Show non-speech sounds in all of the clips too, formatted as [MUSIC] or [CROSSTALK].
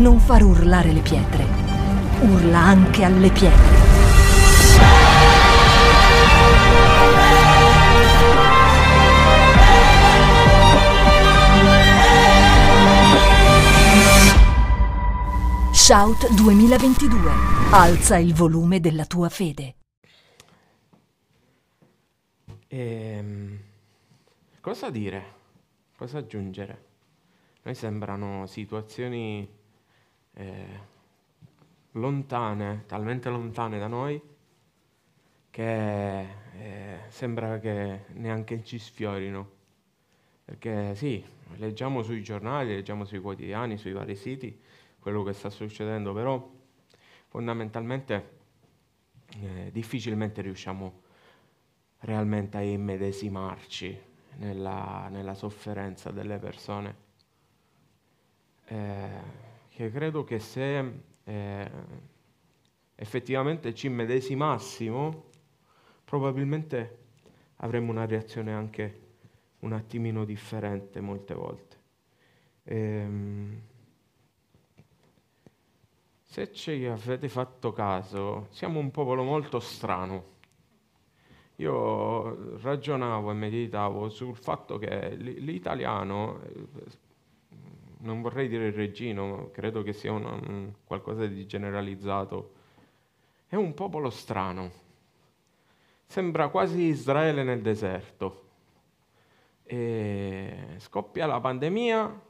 non far urlare le pietre. Urla anche alle pietre. Shout 2022. Alza il volume della tua fede. Ehm, cosa dire? Cosa aggiungere? Noi sembrano situazioni eh, lontane, talmente lontane da noi, che eh, sembra che neanche ci sfiorino. Perché sì, leggiamo sui giornali, leggiamo sui quotidiani, sui vari siti quello che sta succedendo, però fondamentalmente eh, difficilmente riusciamo realmente a immedesimarci nella, nella sofferenza delle persone. Eh, che credo che se eh, effettivamente ci immedesimassimo, probabilmente avremmo una reazione anche un attimino differente molte volte. Ehm, se ci avete fatto caso, siamo un popolo molto strano. Io ragionavo e meditavo sul fatto che l'italiano, eh, non vorrei dire il regino, credo che sia un, qualcosa di generalizzato, è un popolo strano. Sembra quasi Israele nel deserto. E scoppia la pandemia,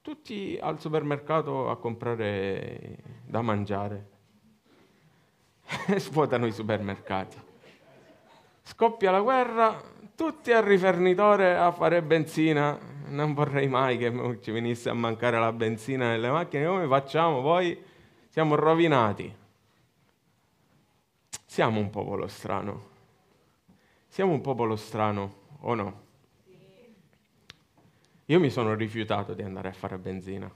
tutti al supermercato a comprare da mangiare. [LAUGHS] Svuotano i supermercati. Scoppia la guerra, tutti al rifornitore a fare benzina. Non vorrei mai che ci venisse a mancare la benzina nelle macchine. Come facciamo? Poi siamo rovinati. Siamo un popolo strano. Siamo un popolo strano, o no? Io mi sono rifiutato di andare a fare benzina.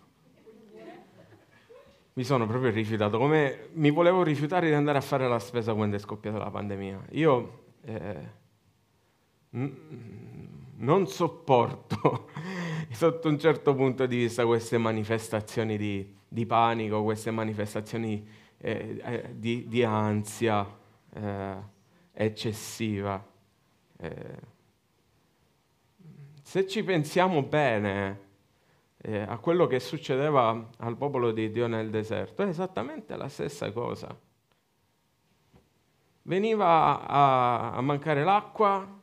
Mi sono proprio rifiutato, come mi volevo rifiutare di andare a fare la spesa quando è scoppiata la pandemia. Io eh, n- non sopporto [LAUGHS] sotto un certo punto di vista queste manifestazioni di, di panico, queste manifestazioni eh, eh di, di, ansia eh, eccessiva. Eh, se ci pensiamo bene eh, a quello che succedeva al popolo di Dio nel deserto, è esattamente la stessa cosa. Veniva a, a mancare l'acqua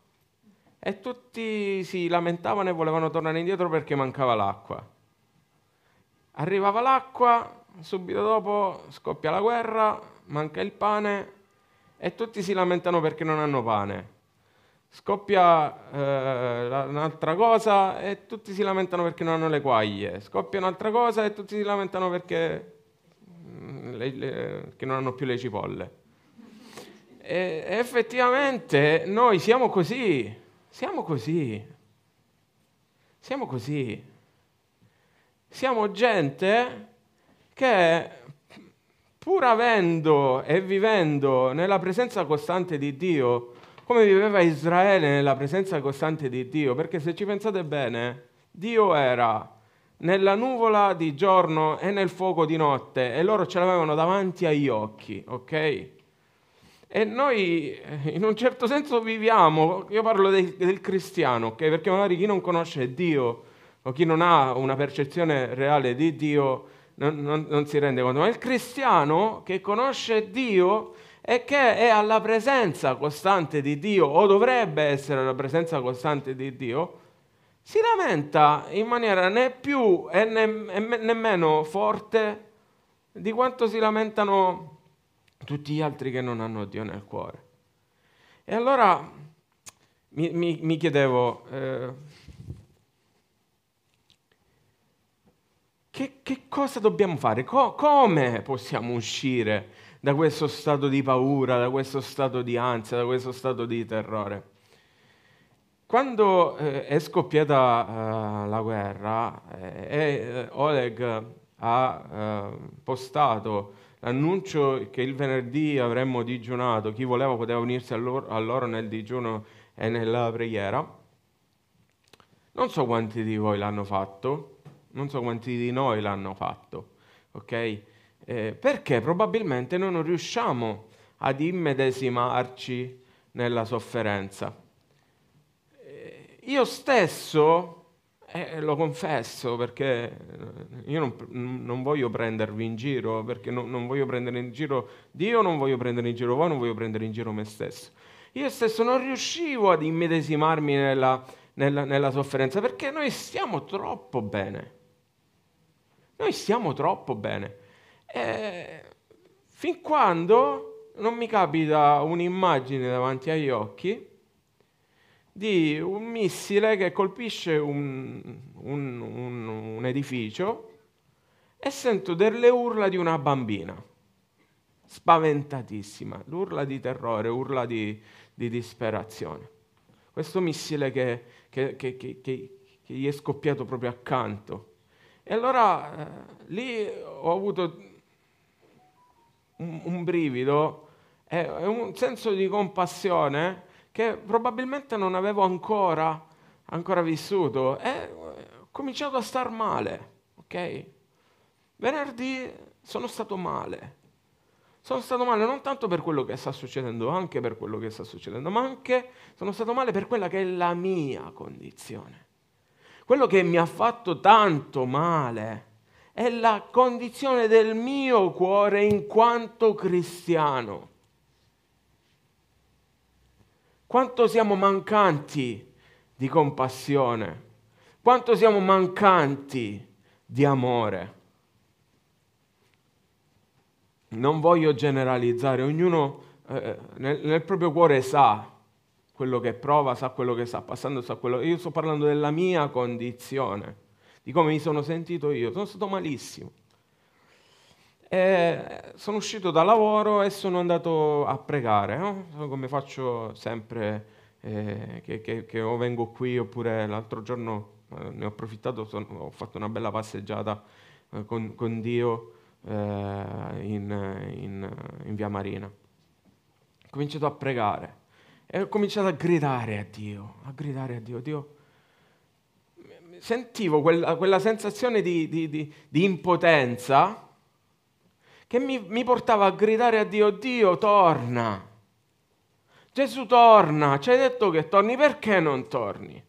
e tutti si lamentavano e volevano tornare indietro perché mancava l'acqua. Arrivava l'acqua, subito dopo scoppia la guerra, manca il pane e tutti si lamentano perché non hanno pane scoppia eh, un'altra cosa e tutti si lamentano perché non hanno le quaglie, scoppia un'altra cosa e tutti si lamentano perché, mm, le, le, non hanno più le cipolle. E effettivamente noi siamo così, siamo così, siamo così. Siamo gente che pur avendo e vivendo nella presenza costante di Dio, come viveva Israele nella presenza costante di Dio, perché se ci pensate bene, Dio era nella nuvola di giorno e nel fuoco di notte e loro ce l'avevano davanti agli occhi, ok? E noi in un certo senso viviamo, io parlo del, del cristiano, ok? Perché magari chi non conosce Dio o chi non ha una percezione reale di Dio non, non, non si rende conto, ma il cristiano che conosce Dio e che è alla presenza costante di Dio, o dovrebbe essere alla presenza costante di Dio, si lamenta in maniera né più e nemmeno forte di quanto si lamentano tutti gli altri che non hanno Dio nel cuore. E allora mi, mi, mi chiedevo, eh, che, che, cosa dobbiamo fare? Co- come possiamo uscire da questo stato di paura, da questo stato di ansia, da questo stato di terrore. Quando eh, è scoppiata eh, la guerra eh, e Oleg ha eh, postato l'annuncio che il venerdì avremmo digiunato, chi voleva poteva unirsi a loro, a loro nel digiuno e nella preghiera, non so quanti di voi l'hanno fatto, non so quanti di noi l'hanno fatto, ok? Eh, perché probabilmente noi non riusciamo ad immedesimarci nella sofferenza. Eh, io stesso, eh, lo confesso perché io non, non, voglio prendervi in giro, perché non, non voglio prendere in giro Dio, non voglio prendere in giro voi, non voglio prendere in giro me stesso. Io stesso non riuscivo ad immedesimarmi nella, nella, nella sofferenza perché noi stiamo troppo bene. Noi stiamo troppo bene. E fin quando non mi capita un'immagine davanti agli occhi di un missile che colpisce un, un, un, un edificio e sento delle urla di una bambina, spaventatissima, urla di terrore, urla di, di disperazione. Questo missile che, che, che, che, gli è scoppiato proprio accanto. E allora eh, lì ho avuto un, un brivido e un senso di compassione che probabilmente non avevo ancora, ancora vissuto e ho cominciato a star male, ok? Venerdì sono stato male. Sono stato male non tanto per quello che sta succedendo, anche per quello che sta succedendo, ma anche sono stato male per quella che è la mia condizione. Quello che mi ha fatto tanto male è la condizione del mio cuore in quanto cristiano. Quanto siamo mancanti di compassione, quanto siamo mancanti di amore. Non voglio generalizzare, ognuno eh, nel, nel proprio cuore sa quello che prova, sa quello che sta passando, sa quello... Io sto parlando della mia condizione, di come mi sono sentito io. Sono stato malissimo. E sono uscito da lavoro e sono andato a pregare, no? come faccio sempre eh, che, che, che, o vengo qui oppure l'altro giorno eh, ne ho approfittato, sono, ho fatto una bella passeggiata eh, con, con, Dio eh, in, in, in via Marina. Ho cominciato a pregare e ho cominciato a gridare a Dio, a gridare a Dio. Dio sentivo quella, quella sensazione di, di, di, di, impotenza che mi, mi portava a gridare a Dio, Dio torna. Gesù torna, ci hai detto che torni, perché non torni?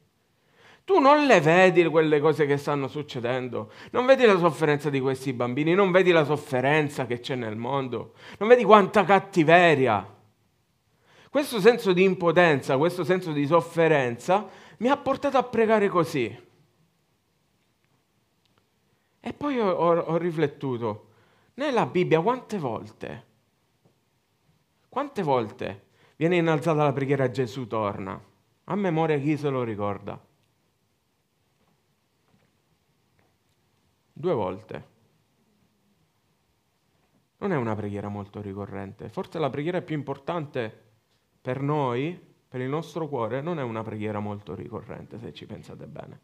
Tu non le vedi quelle cose che stanno succedendo, non vedi la sofferenza di questi bambini, non vedi la sofferenza che c'è nel mondo, non vedi quanta cattiveria. Questo senso di impotenza, questo senso di sofferenza mi ha portato a pregare così. E poi ho, ho, ho riflettuto, nella Bibbia quante volte, quante volte viene innalzata la preghiera Gesù torna? A memoria chi se lo ricorda? Due volte. Non è una preghiera molto ricorrente, forse la preghiera più importante per noi, per il nostro cuore, non è una preghiera molto ricorrente, se ci pensate bene.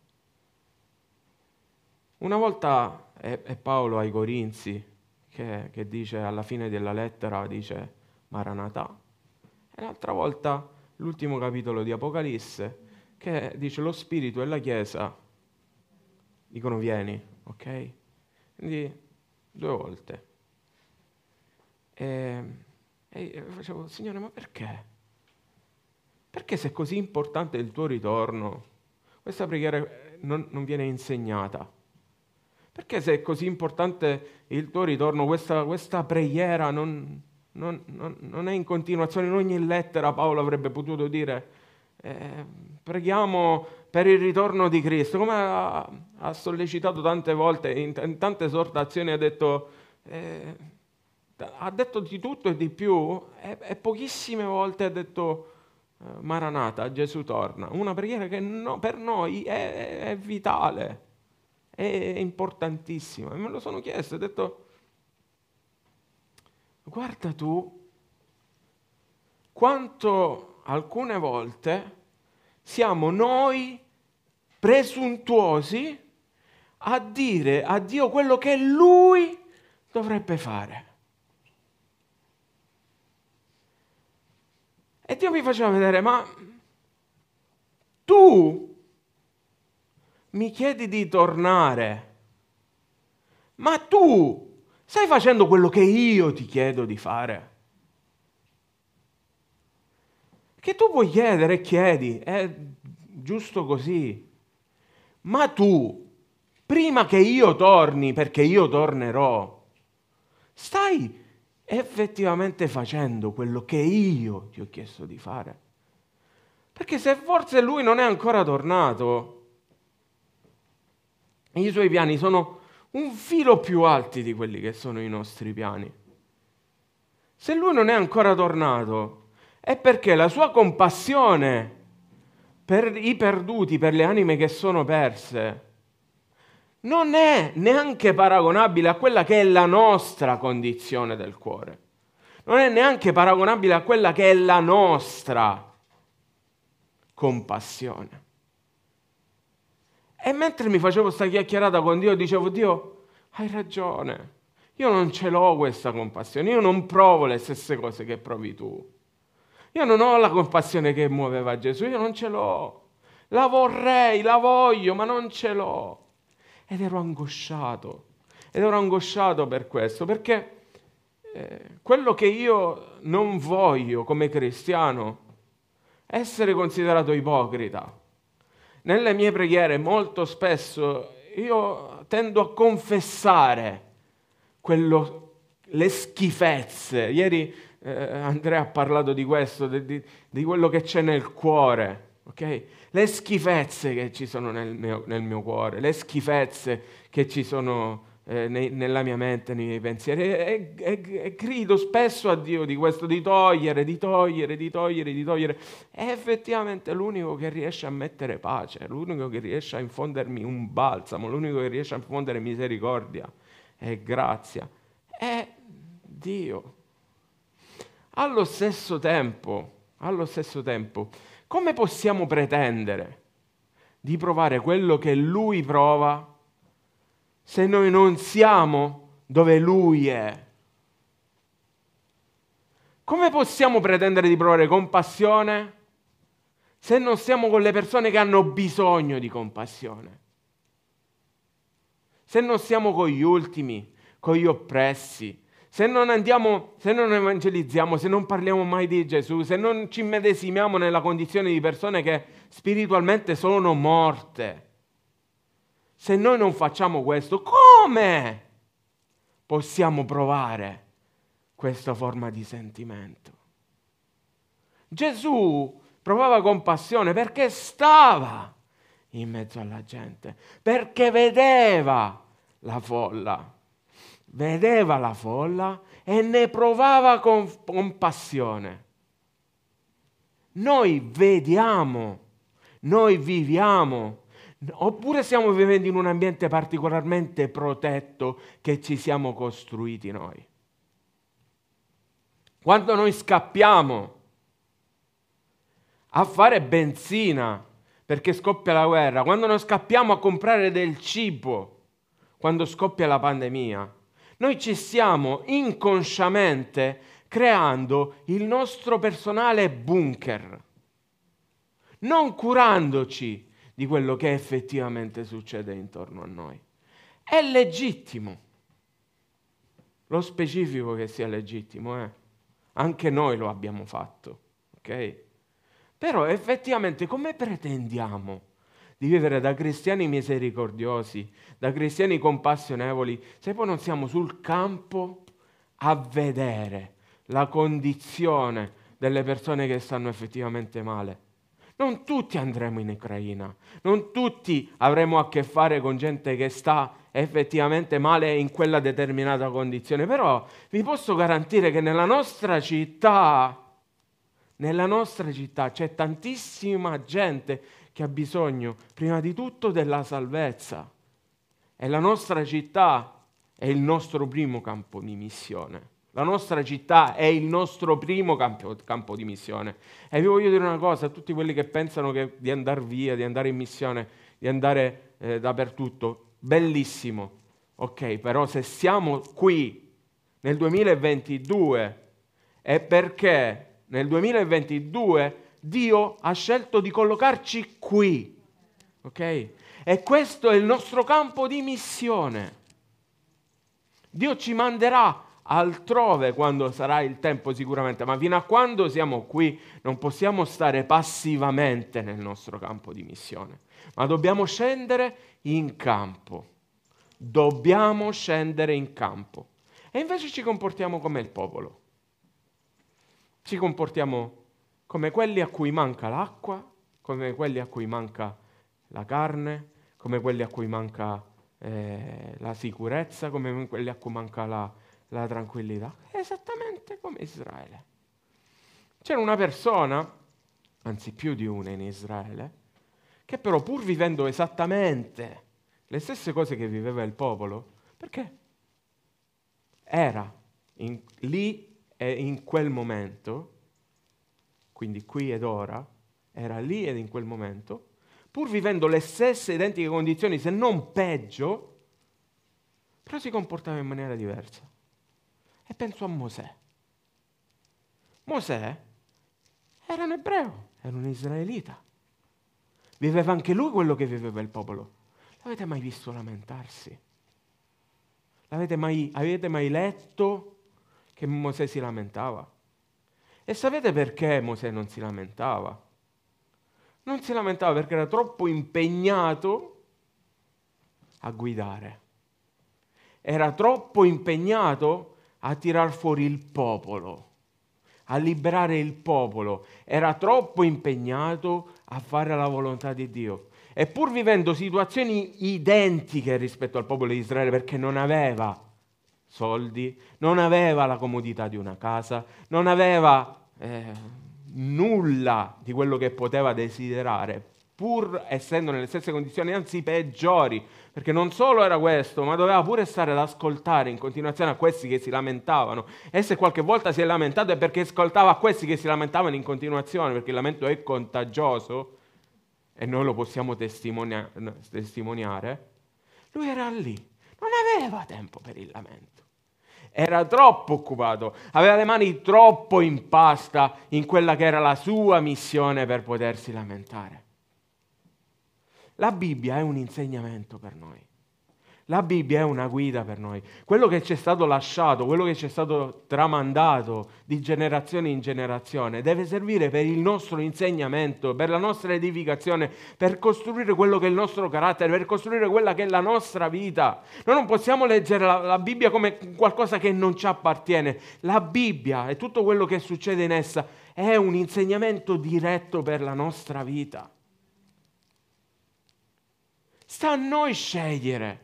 Una volta è, è Paolo ai Corinzi che, che, dice alla fine della lettera, dice Maranatà, e l'altra volta l'ultimo capitolo di Apocalisse che dice lo Spirito e la Chiesa dicono vieni, ok? Quindi due volte. E, e facevo, Signore, ma perché? Perché se è così importante il tuo ritorno, questa preghiera non, non viene insegnata? Perché se è così importante il tuo ritorno, questa, questa preghiera non, non, non, non, è in continuazione? In ogni lettera Paolo avrebbe potuto dire eh, preghiamo per il ritorno di Cristo, come ha, ha sollecitato tante volte, in, in, tante esortazioni ha detto, eh, ha detto di tutto e di più, e, e pochissime volte ha detto eh, Maranata, Gesù torna, una preghiera che no, per noi è, è, vitale, è importantissima. E me lo sono chiesto, ho detto, guarda tu quanto alcune volte siamo noi presuntuosi a dire a Dio quello che Lui dovrebbe fare. E Dio mi faceva vedere, ma tu mi chiedi di tornare ma tu stai facendo quello che io ti chiedo di fare? Che tu puoi chiedere e chiedi, è giusto così. Ma tu, prima che io torni, perché io tornerò, stai effettivamente facendo quello che io ti ho chiesto di fare? Perché se forse lui non è ancora tornato, i suoi piani sono un filo più alti di quelli che sono i nostri piani. Se lui non è ancora tornato, è perché la sua compassione per i perduti, per le anime che sono perse, non è neanche paragonabile a quella che è la nostra condizione del cuore. Non è neanche paragonabile a quella che è la nostra compassione. E mentre mi facevo questa chiacchierata con Dio, dicevo, Dio, hai ragione, io non ce l'ho questa compassione, io non provo le stesse cose che provi tu. Io non ho la compassione che muoveva Gesù, io non ce l'ho. La vorrei, la voglio, ma non ce l'ho. Ed ero angosciato. Ed ero angosciato per questo, perché eh, quello che io non voglio come cristiano è essere considerato ipocrita. Nelle mie preghiere molto spesso io tendo a confessare quello, le schifezze. Ieri eh, Andrea ha parlato di questo, di, di, di, quello che c'è nel cuore, ok? Le schifezze che ci sono nel mio, nel mio cuore, le schifezze che ci sono eh, nei, nella mia mente, nei miei pensieri. E, e, e, grido spesso a Dio di questo, di togliere, di togliere, di togliere, di togliere. È effettivamente l'unico che riesce a mettere pace, l'unico che riesce a infondermi un balsamo, l'unico che riesce a infondere misericordia e grazia. È Dio. Allo stesso tempo, allo stesso tempo, come possiamo pretendere di provare quello che Lui prova se noi non siamo dove Lui è? Come possiamo pretendere di provare compassione se non siamo con le persone che hanno bisogno di compassione? Se non siamo con gli ultimi, con gli oppressi, se non andiamo, se non evangelizziamo, se non parliamo mai di Gesù, se non ci medesimiamo nella condizione di persone che spiritualmente sono morte, se noi non facciamo questo, come possiamo provare questa forma di sentimento? Gesù provava compassione perché stava in mezzo alla gente, perché vedeva la folla vedeva la folla e ne provava compassione. Noi vediamo, noi viviamo, oppure stiamo vivendo in un ambiente particolarmente protetto che ci siamo costruiti noi. Quando noi scappiamo a fare benzina perché scoppia la guerra, quando noi scappiamo a comprare del cibo, quando scoppia la pandemia, noi ci stiamo inconsciamente creando il nostro personale bunker, non curandoci di quello che effettivamente succede intorno a noi. È legittimo. Lo specifico che sia legittimo, eh? Anche noi lo abbiamo fatto, ok? Però effettivamente come pretendiamo di vivere da cristiani misericordiosi, da cristiani compassionevoli, se poi non siamo sul campo a vedere la condizione delle persone che stanno effettivamente male. Non tutti andremo in Ucraina, non tutti avremo a che fare con gente che sta effettivamente male in quella determinata condizione, però vi posso garantire che nella nostra città, nella nostra città c'è tantissima gente che ha bisogno prima di tutto della salvezza. E la nostra città è il nostro primo campo di missione. La nostra città è il nostro primo campo, campo di missione. E vi voglio dire una cosa a tutti quelli che pensano che, di andare via, di andare in missione, di andare eh, dappertutto. Bellissimo. Ok, però se siamo qui nel 2022 è perché nel 2022 Dio ha scelto di collocarci qui. Ok? E questo è il nostro campo di missione. Dio ci manderà altrove quando sarà il tempo sicuramente, ma fino a quando siamo qui non possiamo stare passivamente nel nostro campo di missione, ma dobbiamo scendere in campo. Dobbiamo scendere in campo. E invece ci comportiamo come il popolo. Ci comportiamo come quelli a cui manca l'acqua, come quelli a cui manca la carne, come quelli a cui manca eh, la sicurezza, come quelli a cui manca la, la tranquillità. Esattamente come Israele. C'era una persona, anzi più di una in Israele, che però pur vivendo esattamente le stesse cose che viveva il popolo, perché era in, lì e in quel momento, quindi qui ed ora, era lì ed in quel momento, pur vivendo le stesse identiche condizioni, se non peggio, però si comportava in maniera diversa. E penso a Mosè. Mosè era un ebreo, era un israelita. Viveva anche lui quello che viveva il popolo. L'avete mai visto lamentarsi? L'avete mai, avete mai letto che Mosè si lamentava? E sapete perché Mosè non si lamentava? Non si lamentava perché era troppo impegnato a guidare. Era troppo impegnato a tirar fuori il popolo, a liberare il popolo. Era troppo impegnato a fare la volontà di Dio. E pur vivendo situazioni identiche rispetto al popolo di Israele, perché non aveva soldi, non aveva la comodità di una casa, non aveva eh, nulla di quello che poteva desiderare, pur essendo nelle stesse condizioni, anzi peggiori, perché non solo era questo, ma doveva pure stare ad ascoltare in continuazione a questi che si lamentavano. E se qualche volta si è lamentato è perché ascoltava a questi che si lamentavano in continuazione, perché il lamento è contagioso e noi lo possiamo testimonia- testimoniare. Lui era lì, non aveva tempo per il lamento era troppo occupato, aveva le mani troppo in pasta in quella che era la sua missione per potersi lamentare. La Bibbia è un insegnamento per noi. La Bibbia è una guida per noi. Quello che ci è stato lasciato, quello che ci è stato tramandato di generazione in generazione, deve servire per il nostro insegnamento, per la nostra edificazione, per costruire quello che è il nostro carattere, per costruire quella che è la nostra vita. Noi non possiamo leggere la, la Bibbia come qualcosa che non ci appartiene. La Bibbia e tutto quello che succede in essa è un insegnamento diretto per la nostra vita. Sta a noi scegliere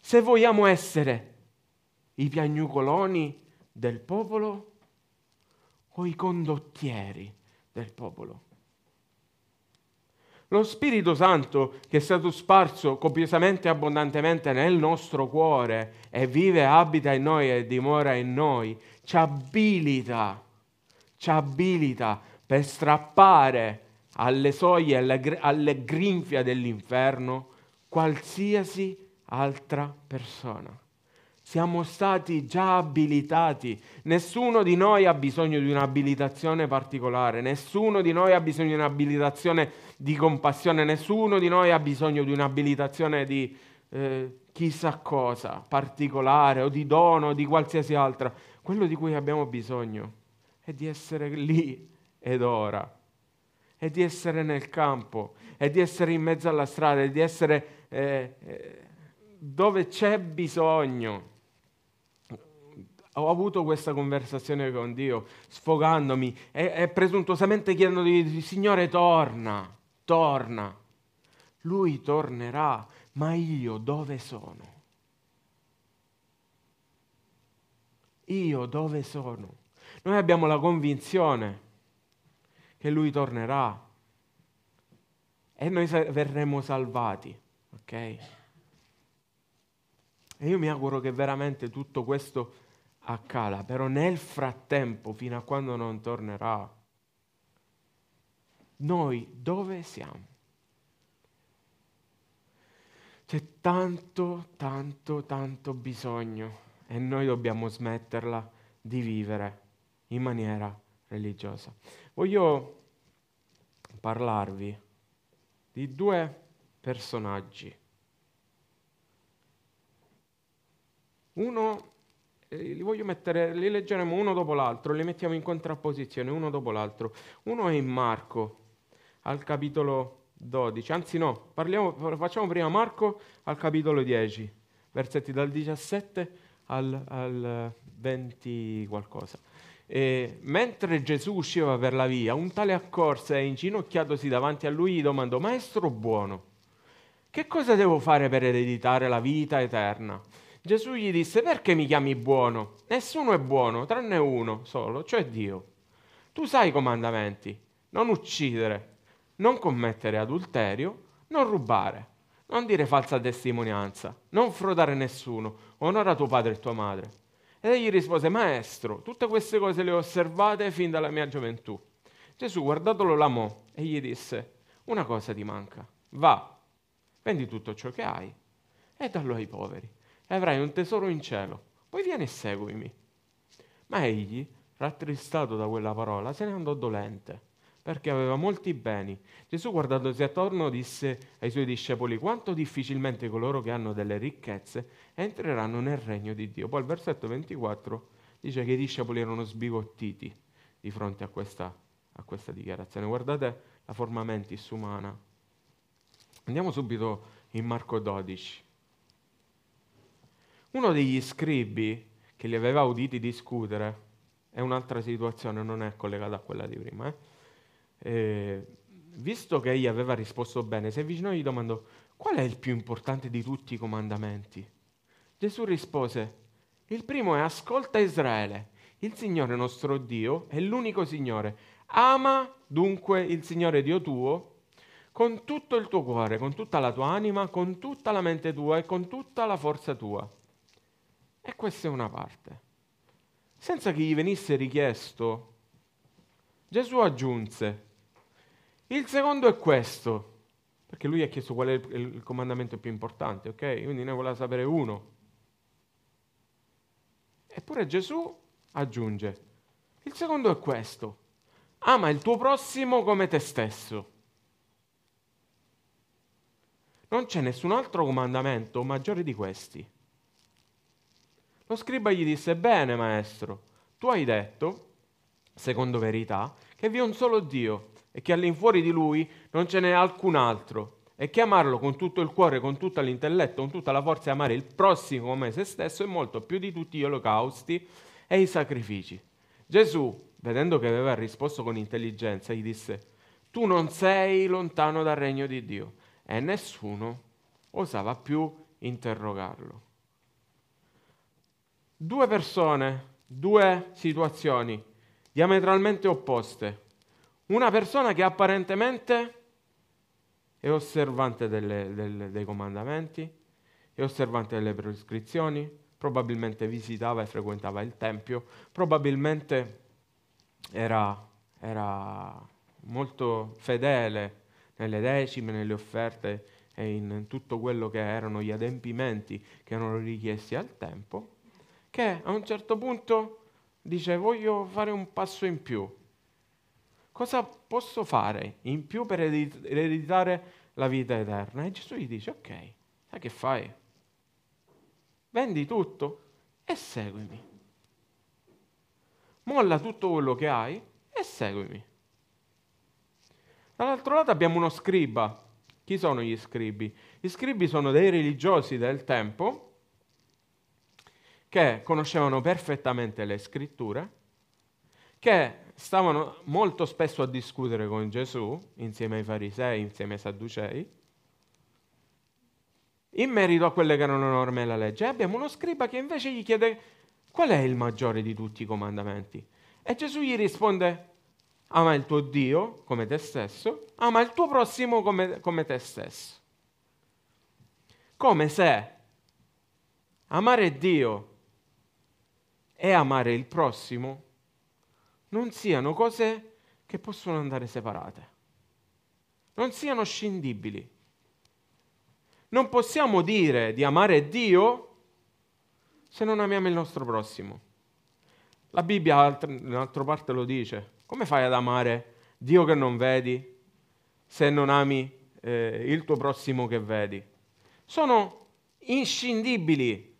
se vogliamo essere i piagnucoloni del popolo o i condottieri del popolo. Lo Spirito Santo che è stato sparso copiosamente e abbondantemente nel nostro cuore e vive, abita in noi e dimora in noi, ci abilita, ci abilita per strappare alle soglie, alle, alle grinfie dell'inferno qualsiasi altra persona. Siamo stati già abilitati. Nessuno di noi ha bisogno di un'abilitazione particolare, nessuno di noi ha bisogno di un'abilitazione di compassione, nessuno di noi ha bisogno di un'abilitazione di eh, chissà cosa particolare o di dono o di qualsiasi altra. Quello di cui abbiamo bisogno è di essere lì ed ora, è di essere nel campo, è di essere in mezzo alla strada, è di essere... Eh, eh, dove c'è bisogno. Ho avuto questa conversazione con Dio, sfogandomi e, e presuntuosamente chiedendogli, Signore, torna, torna. Lui tornerà, ma io dove sono? Io dove sono? Noi abbiamo la convinzione che Lui tornerà e noi verremo salvati, ok? E io mi auguro che veramente tutto questo accada, però nel frattempo, fino a quando non tornerà, noi dove siamo? C'è tanto, tanto, tanto bisogno e noi dobbiamo smetterla di vivere in maniera religiosa. Voglio parlarvi di due personaggi Uno li voglio mettere, li leggeremo uno dopo l'altro, li mettiamo in contrapposizione uno dopo l'altro. Uno è in Marco, al capitolo 12, anzi no, parliamo, facciamo prima Marco al capitolo 10, versetti dal 17 al, al 20 qualcosa. E mentre Gesù usciva per la via, un tale accorse e inginocchiatosi davanti a lui gli domandò, Maestro buono, che cosa devo fare per ereditare la vita eterna? Gesù gli disse, perché mi chiami buono? Nessuno è buono, tranne uno solo, cioè Dio. Tu sai i comandamenti, non uccidere, non commettere adulterio, non rubare, non dire falsa testimonianza, non frodare nessuno, onora tuo padre e tua madre. Ed egli rispose, Maestro, tutte queste cose le ho osservate fin dalla mia gioventù. Gesù, guardatelo, l'amò e gli disse, una cosa ti manca, va, vendi tutto ciò che hai e dallo ai poveri, e avrai un tesoro in cielo, poi vieni e seguimi. Ma egli, rattristato da quella parola, se ne andò dolente perché aveva molti beni. Gesù guardandosi attorno disse ai suoi discepoli quanto difficilmente coloro che hanno delle ricchezze entreranno nel regno di Dio. Poi il versetto 24 dice che i discepoli erano sbigottiti di fronte a questa, a questa dichiarazione. Guardate la forma mentis umana. Andiamo subito in Marco 12. Uno degli scribi che li aveva uditi discutere, è un'altra situazione, non è collegata a quella di prima, eh? eh, visto che egli aveva risposto bene, si avvicinò e gli domandò, qual è il più importante di tutti i comandamenti? Gesù rispose, il primo è ascolta Israele, il Signore nostro Dio è l'unico Signore. Ama dunque il Signore Dio tuo con tutto il tuo cuore, con tutta la tua anima, con tutta la mente tua e con tutta la forza tua. E questa è una parte. Senza che gli venisse richiesto, Gesù aggiunse, il secondo è questo, perché lui ha chiesto qual è il, comandamento più importante, ok? Quindi ne voleva sapere uno. Eppure Gesù aggiunge, il secondo è questo, ama il tuo prossimo come te stesso. Non c'è nessun altro comandamento maggiore di questi. Lo scriba gli disse, bene maestro, tu hai detto, secondo verità, che vi è un solo Dio e che all'infuori di lui non ce n'è alcun altro e che amarlo con tutto il cuore, con tutto l'intelletto, con tutta la forza e amare il prossimo come se stesso è molto più di tutti gli olocausti e i sacrifici. Gesù, vedendo che aveva risposto con intelligenza, gli disse, tu non sei lontano dal regno di Dio e nessuno osava più interrogarlo. Due persone, due situazioni diametralmente opposte una persona che apparentemente è osservante delle, delle, dei comandamenti, è osservante delle prescrizioni, probabilmente visitava e frequentava il Tempio, probabilmente era, era molto fedele nelle decime, nelle offerte e in tutto quello che erano gli adempimenti che erano richiesti al tempo, che a un certo punto dice voglio fare un passo in più, cosa posso fare in più per ereditare la vita eterna? E Gesù gli dice, ok, sai che fai? Vendi tutto e seguimi. Molla tutto quello che hai e seguimi. Dall'altro lato abbiamo uno scriba. Chi sono gli scribi? Gli scribi sono dei religiosi del tempo che conoscevano perfettamente le scritture, che stavano molto spesso a discutere con Gesù, insieme ai farisei, insieme ai sadducei, in merito a quelle che erano norme della legge. E abbiamo uno scriba che invece gli chiede qual è il maggiore di tutti i comandamenti. E Gesù gli risponde, ama il tuo Dio come te stesso, ama il tuo prossimo come, come te stesso. Come se amare Dio e amare il prossimo non siano cose che possono andare separate, non siano scindibili. Non possiamo dire di amare Dio se non amiamo il nostro prossimo. La Bibbia in un'altra parte lo dice. Come fai ad amare Dio che non vedi se non ami eh, il tuo prossimo che vedi? Sono inscindibili.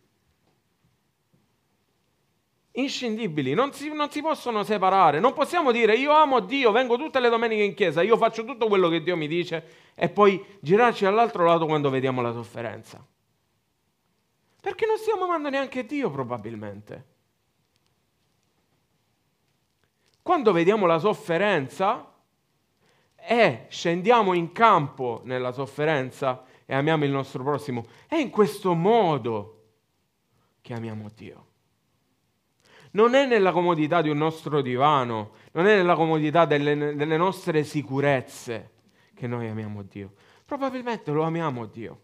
inscindibili, non si, non si, possono separare. Non possiamo dire io amo Dio, vengo tutte le domeniche in chiesa, io faccio tutto quello che Dio mi dice e poi girarci dall'altro lato quando vediamo la sofferenza. Perché non stiamo amando neanche Dio probabilmente. Quando vediamo la sofferenza e scendiamo in campo nella sofferenza e amiamo il nostro prossimo, è in questo modo che amiamo Dio non è nella comodità di un nostro divano, non è nella comodità delle, delle nostre sicurezze che noi amiamo Dio. Probabilmente lo amiamo Dio,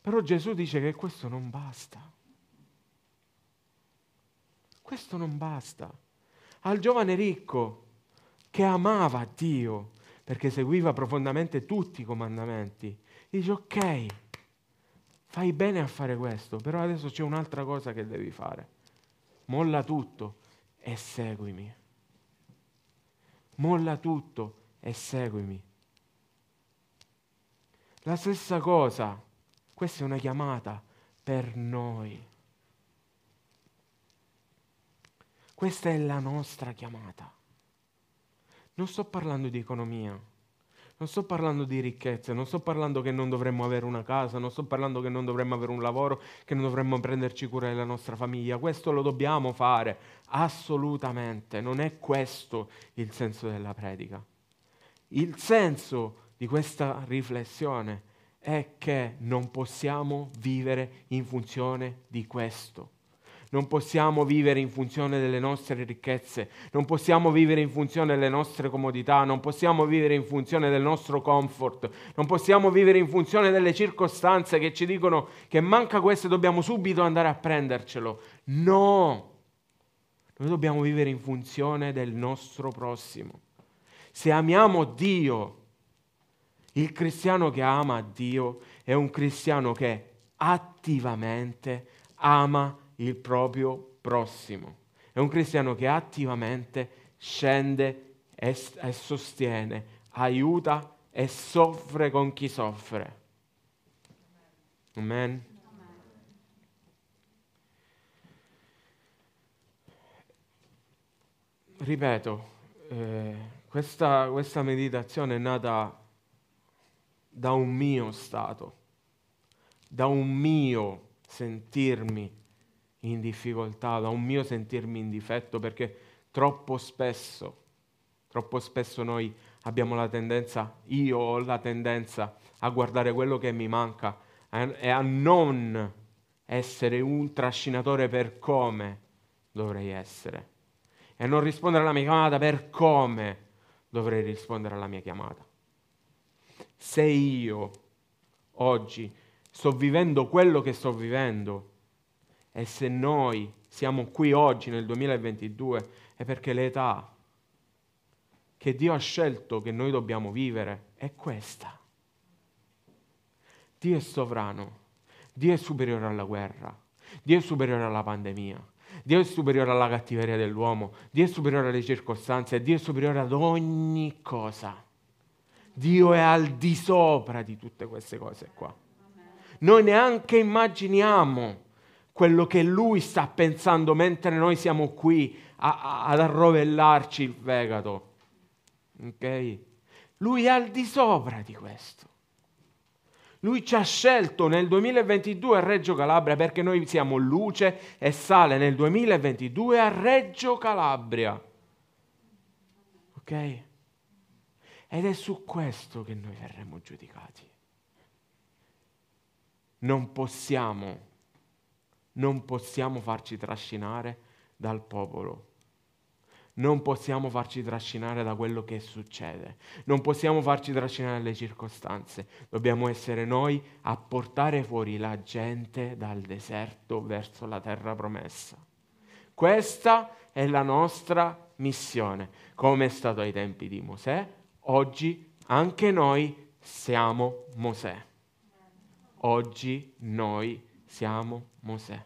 però Gesù dice che questo non basta. Questo non basta. Al giovane ricco che amava Dio perché seguiva profondamente tutti i comandamenti, dice ok, fai bene a fare questo, però adesso c'è un'altra cosa che devi fare molla tutto e seguimi. Molla tutto e seguimi. La stessa cosa, questa è una chiamata per noi. Questa è la nostra chiamata. Non sto parlando di economia. Non sto parlando di ricchezze, non sto parlando che non dovremmo avere una casa, non sto parlando che non dovremmo avere un lavoro, che non dovremmo prenderci cura della nostra famiglia. Questo lo dobbiamo fare, assolutamente. Non è questo il senso della predica. Il senso di questa riflessione è che non possiamo vivere in funzione di questo. Non possiamo vivere in funzione delle nostre ricchezze, non possiamo vivere in funzione delle nostre comodità, non possiamo vivere in funzione del nostro comfort, non possiamo vivere in funzione delle circostanze che ci dicono che manca questo e dobbiamo subito andare a prendercelo. No, noi dobbiamo vivere in funzione del nostro prossimo. Se amiamo Dio, il cristiano che ama Dio è un cristiano che attivamente ama Dio il proprio prossimo. È un cristiano che attivamente scende e, sostiene, aiuta e soffre con chi soffre. Amen. Ripeto, eh, questa, questa meditazione è nata da un mio stato, da un mio sentirmi in difficoltà, da un mio sentirmi in difetto, perché troppo spesso, troppo spesso noi abbiamo la tendenza, io ho la tendenza a guardare quello che mi manca e a non essere un trascinatore per come dovrei essere e a non rispondere alla mia chiamata per come dovrei rispondere alla mia chiamata. Se io oggi sto vivendo quello che sto vivendo, e se noi siamo qui oggi nel 2022 è perché l'età che Dio ha scelto che noi dobbiamo vivere è questa. Dio è sovrano, Dio è superiore alla guerra, Dio è superiore alla pandemia, Dio è superiore alla cattiveria dell'uomo, Dio è superiore alle circostanze, Dio è superiore ad ogni cosa. Dio è al di sopra di tutte queste cose qua. Noi neanche immaginiamo quello che lui sta pensando mentre noi siamo qui a, a, ad arrovellarci il fegato. Ok? Lui è al di sopra di questo. Lui ci ha scelto nel 2022 a Reggio Calabria perché noi siamo luce e sale nel 2022 a Reggio Calabria. Ok? Ed è su questo che noi verremo giudicati. Non possiamo non possiamo farci trascinare dal popolo. Non possiamo farci trascinare da quello che succede. Non possiamo farci trascinare dalle circostanze. Dobbiamo essere noi a portare fuori la gente dal deserto verso la terra promessa. Questa è la nostra missione, come è stato ai tempi di Mosè. Oggi anche noi siamo Mosè. Oggi noi siamo Mosè.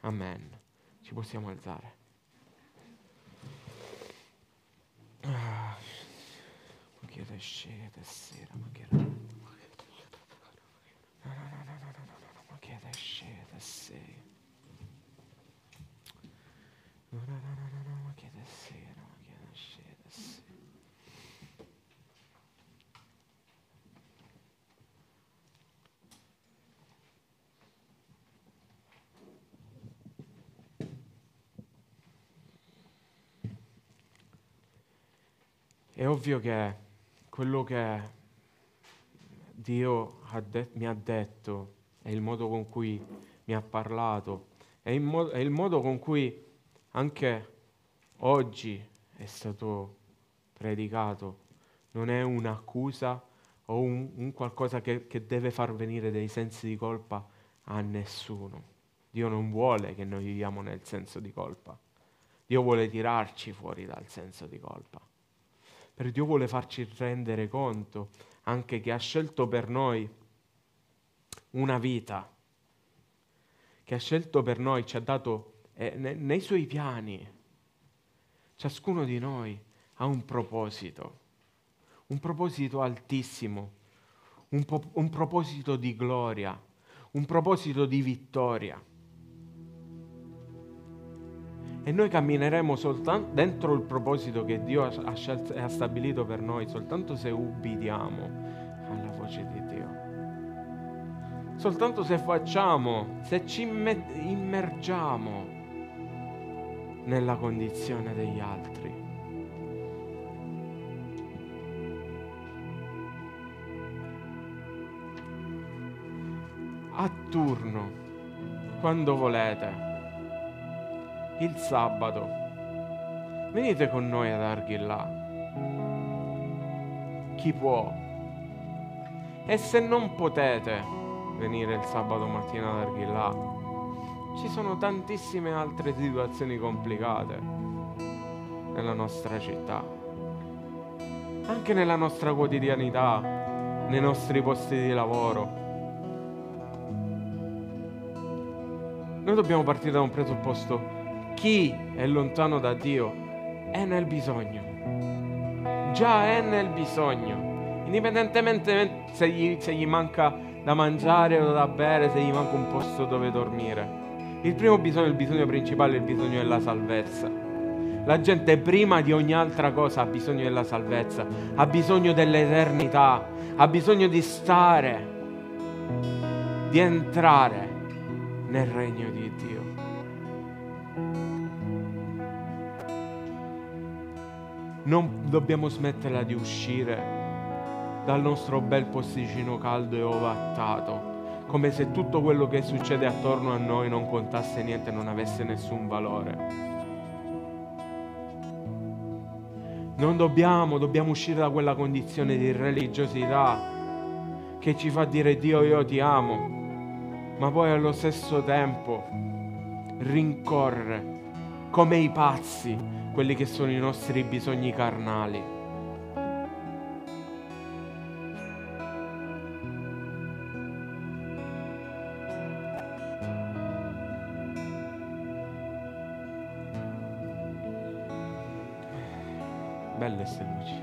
Amen. Ci possiamo alzare. Ah, ma che scete sera, ma che... No, no, no, no, no, no, no, ma che scete sei. No, no, È ovvio che quello che Dio ha de- mi ha detto è il modo con cui mi ha parlato, è il, mo- il modo con cui anche oggi è stato predicato, non è un'accusa o un, un qualcosa che, che deve far venire dei sensi di colpa a nessuno. Dio non vuole che noi viviamo nel senso di colpa. Dio vuole tirarci fuori dal senso di colpa. Per Dio vuole farci rendere conto anche che ha scelto per noi una vita, che ha scelto per noi, ci ha dato eh, ne, nei suoi piani. Ciascuno di noi ha un proposito, un proposito altissimo, un, po- un proposito di gloria, un proposito di vittoria. E noi cammineremo soltanto dentro il proposito che Dio ha, ha stabilito per noi, soltanto se ubbidiamo alla voce di Dio. Soltanto se facciamo, se ci immergiamo nella condizione degli altri. A turno, quando volete il sabato. Venite con noi ad Arghillà. Chi può? E se non potete venire il sabato mattina ad Arghillà, ci sono tantissime altre situazioni complicate nella nostra città. Anche nella nostra quotidianità, nei nostri posti di lavoro. Noi dobbiamo partire da un presupposto chi è lontano da Dio è nel bisogno. Già è nel bisogno. Indipendentemente se gli, se gli manca da mangiare o da bere, se gli manca un posto dove dormire. Il primo bisogno, il bisogno principale, è il bisogno della salvezza. La gente prima di ogni altra cosa ha bisogno della salvezza, ha bisogno dell'eternità, ha bisogno di stare, di entrare nel regno di Dio. Non dobbiamo smetterla di uscire dal nostro bel posticino caldo e ovattato, come se tutto quello che succede attorno a noi non contasse niente, non avesse nessun valore. Non dobbiamo, dobbiamo uscire da quella condizione di religiosità che ci fa dire Dio io ti amo, ma poi allo stesso tempo rincorre come i pazzi quelli che sono i nostri bisogni carnali. Belle queste luci.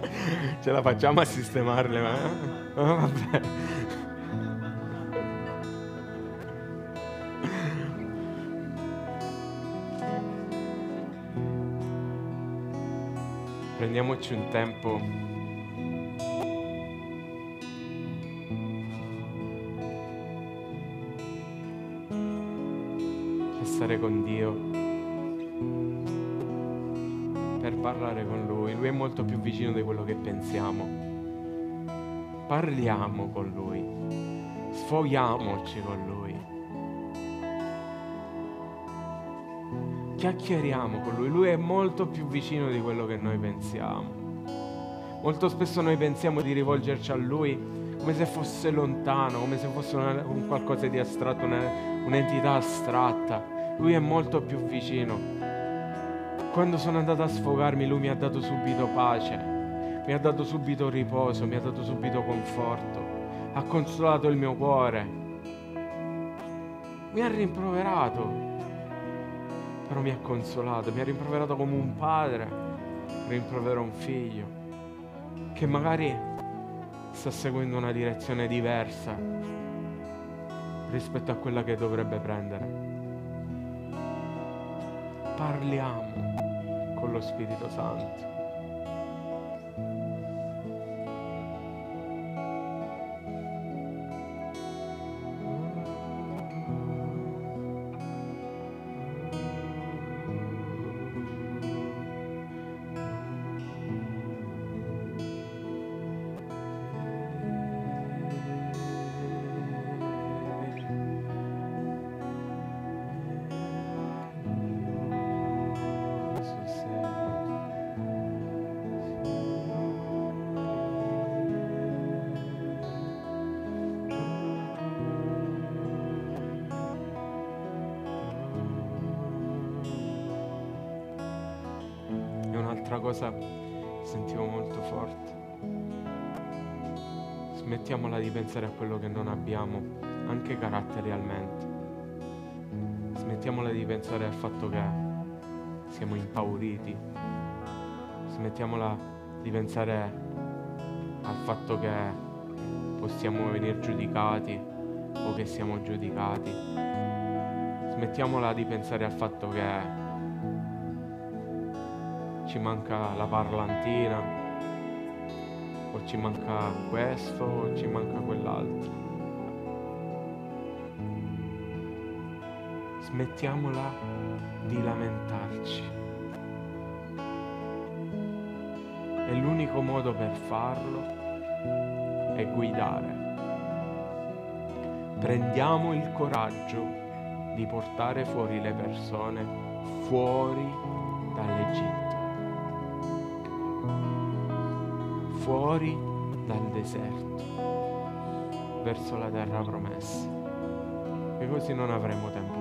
[LAUGHS] Ce la facciamo a sistemarle, ma... Oh, [LAUGHS] vabbè. Prendiamoci un tempo per stare con Dio, per parlare con Lui. Lui è molto più vicino di quello che pensiamo. Parliamo con Lui, sfogliamoci con Lui. Chiacchieriamo con lui, lui è molto più vicino di quello che noi pensiamo. Molto spesso noi pensiamo di rivolgerci a lui come se fosse lontano, come se fosse una, un qualcosa di astratto, una, un'entità astratta. Lui è molto più vicino. Quando sono andato a sfogarmi, lui mi ha dato subito pace, mi ha dato subito riposo, mi ha dato subito conforto, ha consolato il mio cuore, mi ha rimproverato però mi ha consolato, mi ha rimproverato come un padre rimprovera un figlio che magari sta seguendo una direzione diversa rispetto a quella che dovrebbe prendere. Parliamo con lo Spirito Santo. Smettiamola di pensare a quello che non abbiamo, anche caratterialmente. Smettiamola di pensare al fatto che siamo impauriti. Smettiamola di pensare al fatto che possiamo venire giudicati o che siamo giudicati. Smettiamola di pensare al fatto che ci manca la parlantina, o ci manca questo, o ci manca quell'altro. Smettiamola di lamentarci. E l'unico modo per farlo è guidare. Prendiamo il coraggio di portare fuori le persone fuori dall'Egitto. Fuori dal deserto, verso la terra promessa. E così non avremo tempo.